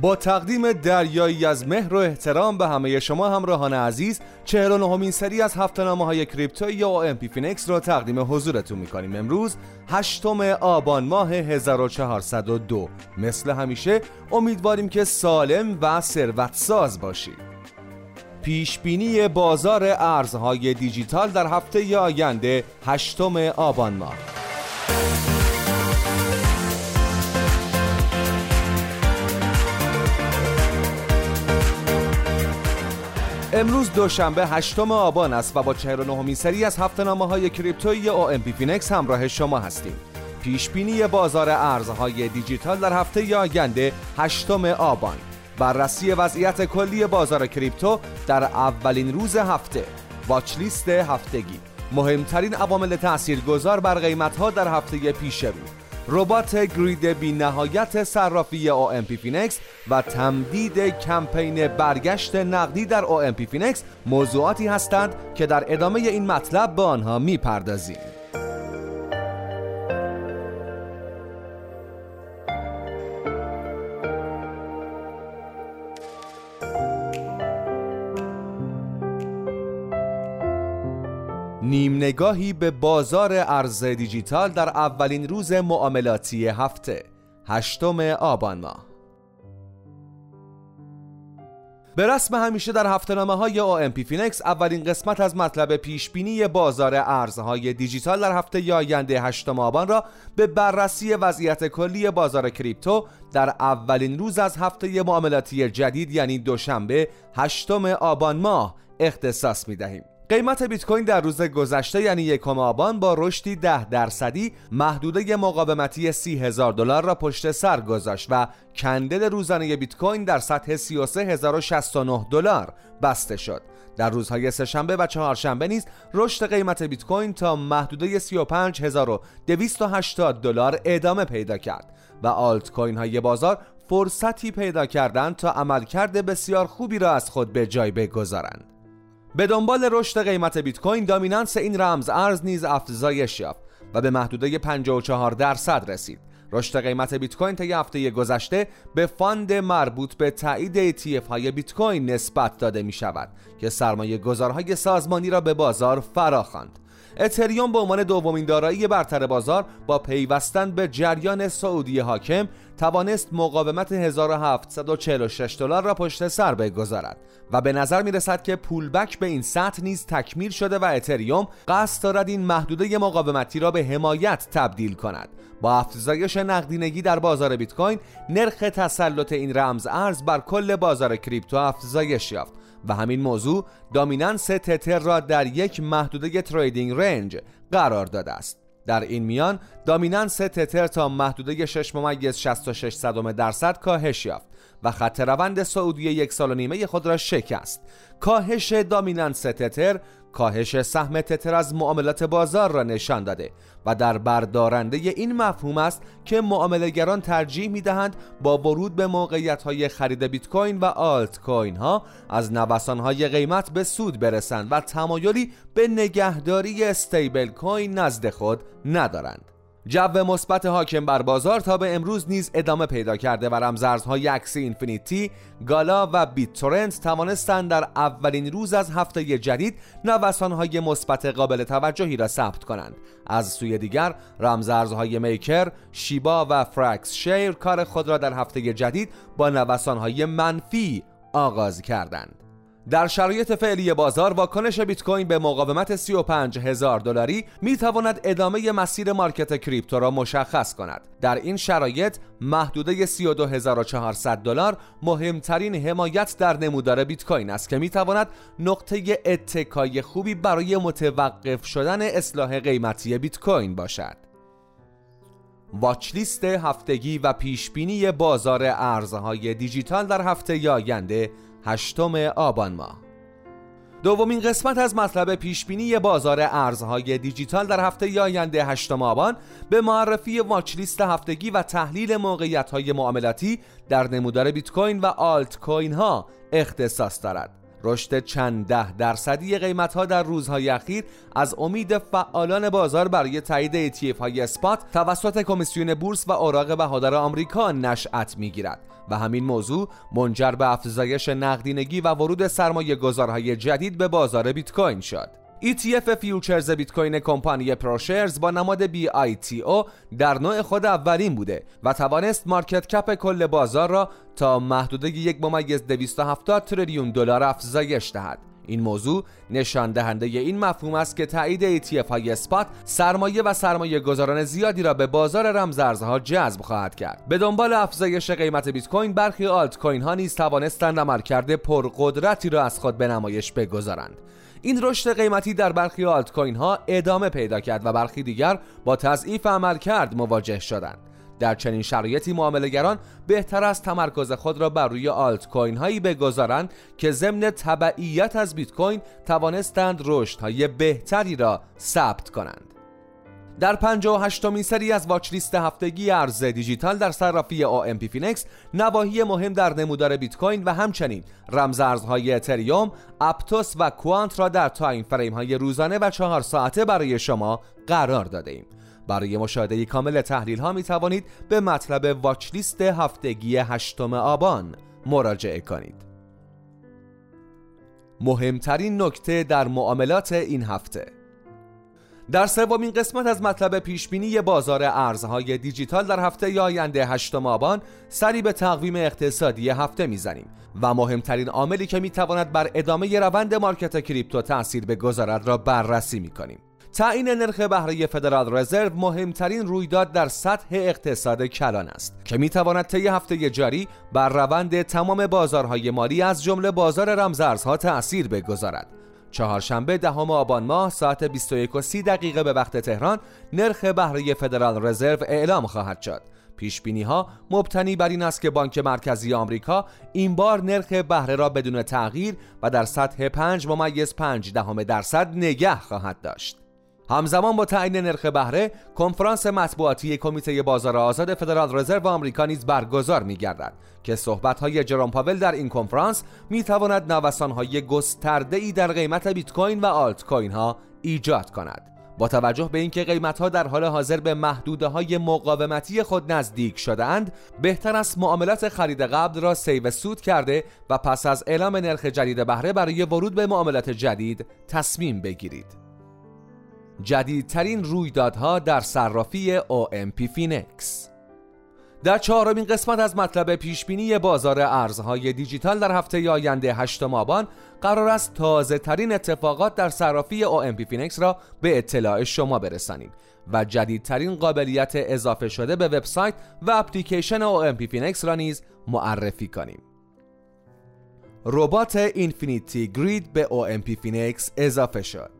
با تقدیم دریایی از مهر و احترام به همه شما همراهان عزیز 49 سری از هفته نامه های کریپتو یا او ام پی فینکس را تقدیم حضورتون می‌کنیم. امروز 8 آبان ماه 1402 مثل همیشه امیدواریم که سالم و ثروت ساز باشید. پیش بینی بازار ارزهای دیجیتال در هفته آینده 8 آبان ماه امروز دوشنبه 8 آبان است و با 49 سری از هفته نامه های کریپتویی او ام پی فینکس همراه شما هستیم. پیش بینی بازار ارزهای دیجیتال در هفته آینده 8 آبان بررسی وضعیت کلی بازار کریپتو در اولین روز هفته. watch list هفتگی. مهمترین عوامل تاثیرگذار بر قیمت در هفته پیش رو. ربات grid بی نهایت صرافی OMP فینکس و تمدید کمپین برگشت نقدی در OMP Finex موضوعاتی هستند که در ادامه این مطلب به آنها می‌پردازیم. نگاهی به بازار ارز دیجیتال در اولین روز معاملاتی هفته هشتم آبان ماه به رسم همیشه در هفته نامه های OMP Finex اولین قسمت از مطلب پیش بینی بازار ارزهای دیجیتال در هفته آینده 8 آبان را به بررسی وضعیت کلی بازار crypto در اولین روز از هفته معاملاتی جدید یعنی دوشنبه 8 آبان ماه اختصاص می دهیم. قیمت بیت کوین در روز گذشته یعنی یکم آبان با رشدی ده درصدی محدوده مقاومتی سی هزار دلار را پشت سر گذاشت و کندل روزانه بیت کوین در سطح 33069 دلار بسته شد. در روزهای سهشنبه و چهارشنبه نیز رشد قیمت بیت کوین تا محدوده 35280 دلار ادامه پیدا کرد و آلت کوین های بازار فرصتی پیدا کردند تا عملکرد بسیار خوبی را از خود به جای بگذارند. به دنبال رشد قیمت بیت کوین دامینانس این رمز ارز نیز افزایش یافت و به محدوده 54 درصد رسید. رشد قیمت بیت کوین طی هفته گذشته به fund مربوط به تایید ETF های بیت کوین نسبت داده می شود که سرمایه گذارهای سازمانی را به بازار فراخواند. اتریوم به عنوان دومین دارایی برتر بازار با پیوستن به جریان صعودی حاکم توانست مقاومت 1746 دلار را پشت سر بگذارد و به نظر می رسد که pullback به این سطح نیز تکمیل شده و اتریوم قصد دارد این محدوده مقاومتی را به حمایت تبدیل کند. با افزایش نقدینگی در بازار بیت کوین نرخ تسلط این رمز ارز بر کل بازار کریپتو افزایش یافت. و همین موضوع دامیننس تتر را در یک محدوده تریدینگ رنج قرار داده است. در این میان دامیننس تتر تا محدوده 6 ممیز 66 صدم درصد کاهش یافت و خط روند سعودی یک سال و نیمه خود را شکست. کاهش دامیننس تتر کاهش سهم تتر از معاملات بازار را نشان داده و در بردارنده این مفهوم است که معاملهگران ترجیح می دهند با ورود به موقعیت های خرید بیت کوین و آلت کوین ها از نوسان های قیمت به سود برسند و تمایلی به نگهداری استیبل کوین نزد خود ندارند. جو مثبت حاکم بر بازار تا به امروز نیز ادامه پیدا کرده و رمزارزهای اکسی اینفینیتی، گالا و بیت تورنت توانستند در اولین روز از هفته جدید نوسانهای مثبت قابل توجهی را ثبت کنند. از سوی دیگر رمزارزهای Maker، Shiba و Frax Share کار خود را در هفته جدید با نوسانهای منفی آغاز کردند. در شرایط فعلی بازار واکنش بیت کوین به مقاومت 35 هزار دلاری می تواند ادامه مسیر market crypto را مشخص کند. در این شرایط محدوده 32400 دلار مهمترین حمایت در نمودار بیت کوین است که می تواند نقطه اتکای خوبی برای متوقف شدن اصلاح قیمتی بیت کوین باشد. واچلیست هفتگی و پیشبینی بازار ارزهای دیجیتال در هفته آینده هشتم آبان ماه. دومین قسمت از مطلب پیشبینی بازار ارزهای دیجیتال در هفته آینده هشتم آبان به معرفی واچلیست هفتگی و تحلیل موقعیت های معاملاتی در نمودار بیت کوین و آلت کوین ها اختصاص دارد. رشد چند ده درصدی قیمت ها در روزهای اخیر از امید فعالان بازار برای تایید ETF های spot توسط کمیسیون بورس و اوراق بهادار آمریکا نشأت می‌گیرد و همین موضوع منجر به افزایش نقدینگی و ورود سرمایه گذارهای جدید به بازار بیت کوین شد. ETF futures بیت کوین کمپانی ProShares با نماد BITO در نوع خود اولین بوده و توانست market cap کل بازار را تا محدوده یک ممیز 270 تریلیون دلار افزایش دهد. این موضوع نشان دهنده این مفهوم است که تایید ETF های spot سرمایه و سرمایه گذاران زیادی را به بازار رمزارزها جذب خواهد کرد. به دنبال افزایش قیمت بیت کوین برخی آلت کوین ها نیز توانستند عملکرد پرقدرتی را از خود به نمایش بگذارند. این رشد قیمتی در برخی آلت کوین ها ادامه پیدا کرد و برخی دیگر با تضعیف عملکرد مواجه شدند. در چنین شرایطی معاملهگران بهتر است تمرکز خود را بر روی آلت کوین هایی بگذارند که ضمن تبعیت از بیت کوین توانستند رشد های بهتری را ثبت کنند. در 58 مین سری از watch list هفتگی ارز دیجیتال در صرافی OMP Finex نواحی مهم در نمودار بیت کوین و همچنین رمز ارزهای اتریوم، Aptos و Quant را در time frame های روزانه و چهار ساعته برای شما قرار داده ایم. برای مشاهده کامل تحلیل ها می توانید به مطلب واچ لیست هفتگی هشتم آبان مراجعه کنید. مهمترین نکته در معاملات این هفته در سومین قسمت از مطلب پیشبینی بازار ارزهای دیجیتال در هفته آینده هشتم آبان سری به تقویم اقتصادی هفته می‌زنیم و مهمترین عاملی که می‌تواند بر ادامه روند مارکت کریپتو تاثیر بگذارد را بررسی می‌کنیم. تعیین نرخ بهره فدرال رزرو مهمترین رویداد در سطح اقتصاد کلان است که می‌تواند طی هفته جاری بر روند تمام بازارهای مالی از جمله بازار رمزارزها تأثیر بگذارد. چهارشنبه دهم آبان ماه ساعت 21 و 30 دقیقه به وقت تهران نرخ بهره فدرال رزرو اعلام خواهد شد. پیش بینی ها مبتنی بر این است که بانک مرکزی آمریکا این بار نرخ بهره را بدون تغییر و در سطح 5 ممیز 5 دهم درصد نگه خواهد داشت. همزمان با تعیین نرخ بهره کنفرانس مطبوعاتی کمیته بازار آزاد فدرال رزرو آمریکا نیز برگزار می‌گردد که صحبت‌های جروم پاول در این کنفرانس می‌تواند نوسان‌های گسترده‌ای در قیمت بیت کوین و آلت کوین ها ایجاد کند. با توجه به اینکه قیمتها در حال حاضر به محدوده های مقاومتی خود نزدیک شدهاند بهتر است معاملات خرید قبل را save سود کرده و پس از اعلام نرخ جدید بهره برای ورود به معاملات جدید تصمیم بگیرید. جدیدترین رویدادها در صرافی OMP Finex در چهارمین قسمت از مطلب پیشبینی بازار ارزهای دیجیتال در هفته آینده 8 آبان قرار است تازه ترین اتفاقات در صرافی OMP Finex را به اطلاع شما برسانیم و جدیدترین قابلیت اضافه شده به وبسایت و اپلیکیشن OMP Finex را نیز معرفی کنیم. ربات infinity grid به OMP Finex اضافه شد.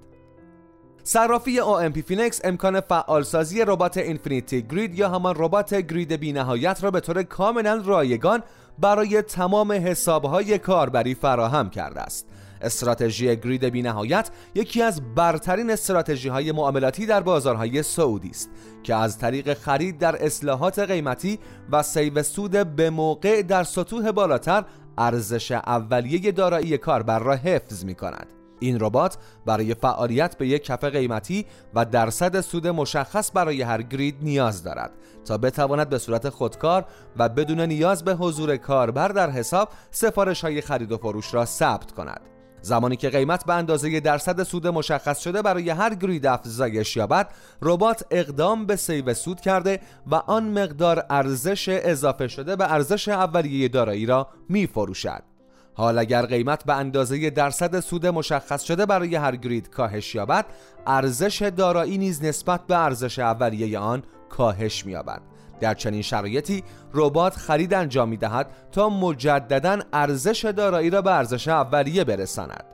صرافی OMP Finex امکان فعالسازی ربات infinity grid یا همان ربات grid بینهایت را به طور کاملا رایگان برای تمام حسابهای کاربری فراهم کرده است. استراتژی grid بینهایت یکی از برترین استراتژی های معاملاتی در بازارهای صعودی است که از طریق خرید در اصلاحات قیمتی و سیو سود به موقع در سطوح بالاتر ارزش اولیه دارایی کاربر را حفظ می کند. این ربات برای فعالیت به یک کف قیمتی و درصد سود مشخص برای هر گرید نیاز دارد تا بتواند به صورت خودکار و بدون نیاز به حضور کاربر در حساب سفارش های خرید و فروش را ثبت کند. زمانی که قیمت به اندازه درصد سود مشخص شده برای هر گرید افزایش یابد ربات اقدام به سیو سود کرده و آن مقدار ارزش اضافه شده به ارزش اولیه دارایی را می فروشد حال اگر قیمت به اندازه درصد سود مشخص شده برای هر گرید کاهش یابد ارزش دارایی نیز نسبت به ارزش اولیه آن کاهش می‌یابد. در چنین شرایطی ربات خرید انجام می‌دهد تا مجددا ارزش دارایی را به ارزش اولیه برساند.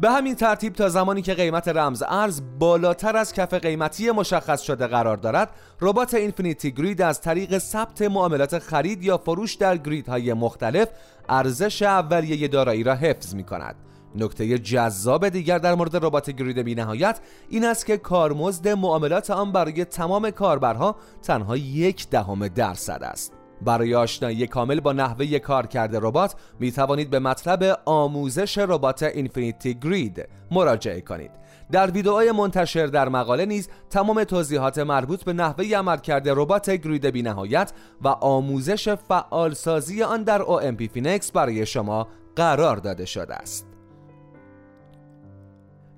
به همین ترتیب تا زمانی که قیمت رمز ارز بالاتر از کف قیمتی مشخص شده قرار دارد ربات اینفینیتی گرید از طریق ثبت معاملات خرید یا فروش در گریدهای مختلف ارزش اولیه دارایی را حفظ می کند. نکته جذاب دیگر در مورد ربات گرید بینهایت این است که کارمزد معاملات آن برای تمام کاربرها تنها یک دهم درصد است. برای آشنایی کامل با نحوه کارکرد ربات می توانید به مطلب آموزش ربات infinity grid مراجعه کنید. در ویدئوهای منتشر در مقاله نیز تمام توضیحات مربوط به نحوه عملکرد ربات grid بینهایت و آموزش فعالسازی آن در OMP Finex برای شما قرار داده شده است.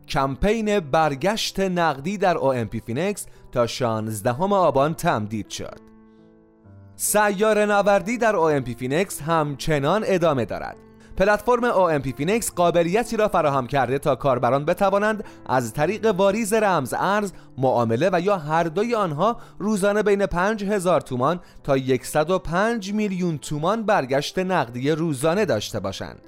کمپین برگشت نقدی در OMP Finex تا 16 آبان تمدید شد. سیاره نوردی در OMP فینکس همچنان ادامه دارد پلتفرم OMP فینکس قابلیتی را فراهم کرده تا کاربران بتوانند از طریق واریز رمز ارز معامله و یا هر دوی آنها روزانه بین 5000 تومان تا 105 میلیون تومان برگشت نقدی روزانه داشته باشند.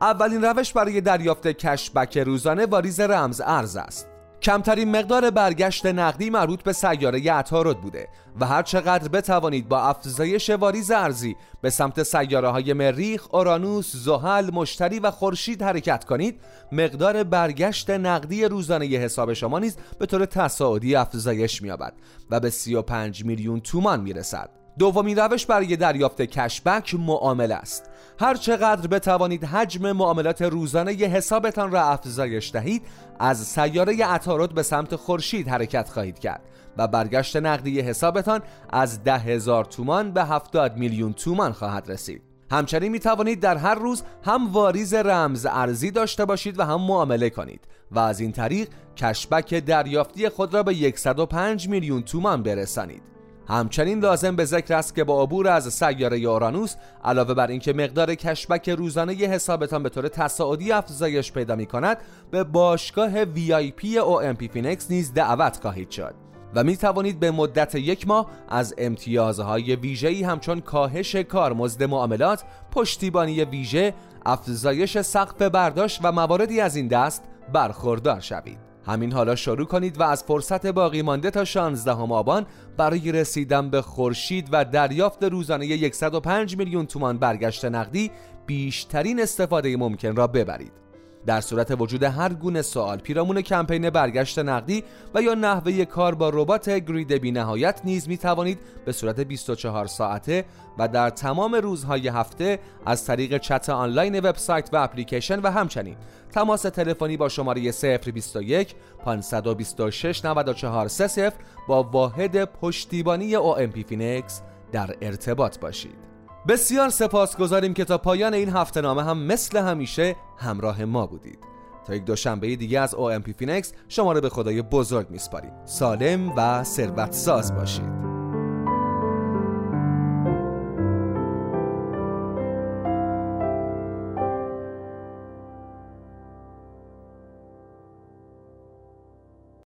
اولین روش برای دریافت cashback روزانه واریز رمز ارز است. کمترین مقدار برگشت نقدی مربوط به سیاره عطارد بوده و هر چقدر بتوانید با افزایش واریز ارزی به سمت سیاره های مریخ، اورانوس، زحل، مشتری و خورشید حرکت کنید مقدار برگشت نقدی روزانه حساب شما نیز به طور تصاعدی افزایش می‌یابد و به 35 میلیون تومان می‌رسد. دومین روش برای دریافت کشبک معامله است. هر چقدر بتوانید حجم معاملات روزانه ی حسابتان را افزایش دهید از سیاره عطارد به سمت خورشید حرکت خواهید کرد و برگشت نقدی حسابتان از ده هزار تومان به 70 میلیون تومان خواهد رسید. همچنین می توانید در هر روز هم واریز رمز ارزی داشته باشید و هم معامله کنید و از این طریق کشبک دریافتی خود را به 105 میلیون تومان برسانید. همچنین لازم به ذکر است که با عبور از سیاره اورانوس علاوه بر اینکه مقدار کشبک روزانه ی حسابتان به طور تصاعدی افزایش پیدا می کند به باشگاه VIP OMP فینکس نیز دعوت خواهید شد و می توانید به مدت یک ماه از امتیازهای ویژه‌ای همچون کاهش کارمزد معاملات، پشتیبانی ویژه، افزایش سقف برداشت و مواردی از این دست برخوردار شوید. همین حالا شروع کنید و از فرصت باقی مانده تا 16 آبان برای رسیدن به خورشید و دریافت روزانه 105 میلیون تومان برگشت نقدی بیشترین استفاده ممکن را ببرید. در صورت وجود هر گونه سوال پیرامون کمپین برگشت نقدی و یا نحوه کار با ربات grid بی نهایت نیز می توانید به صورت 24 ساعته و در تمام روزهای هفته از طریق چت آنلاین وبسایت و اپلیکیشن و همچنین تماس تلفنی با شماره 021 526 94 30 با واحد پشتیبانی OMP فینکس در ارتباط باشید. بسیار سپاسگزاریم که تا پایان این هفته نامه هم مثل همیشه همراه ما بودید. تا یک دوشنبه دیگه از OMP فینکس شما رو به خدای بزرگ میسپاریم. سالم و ثروت ساز باشید.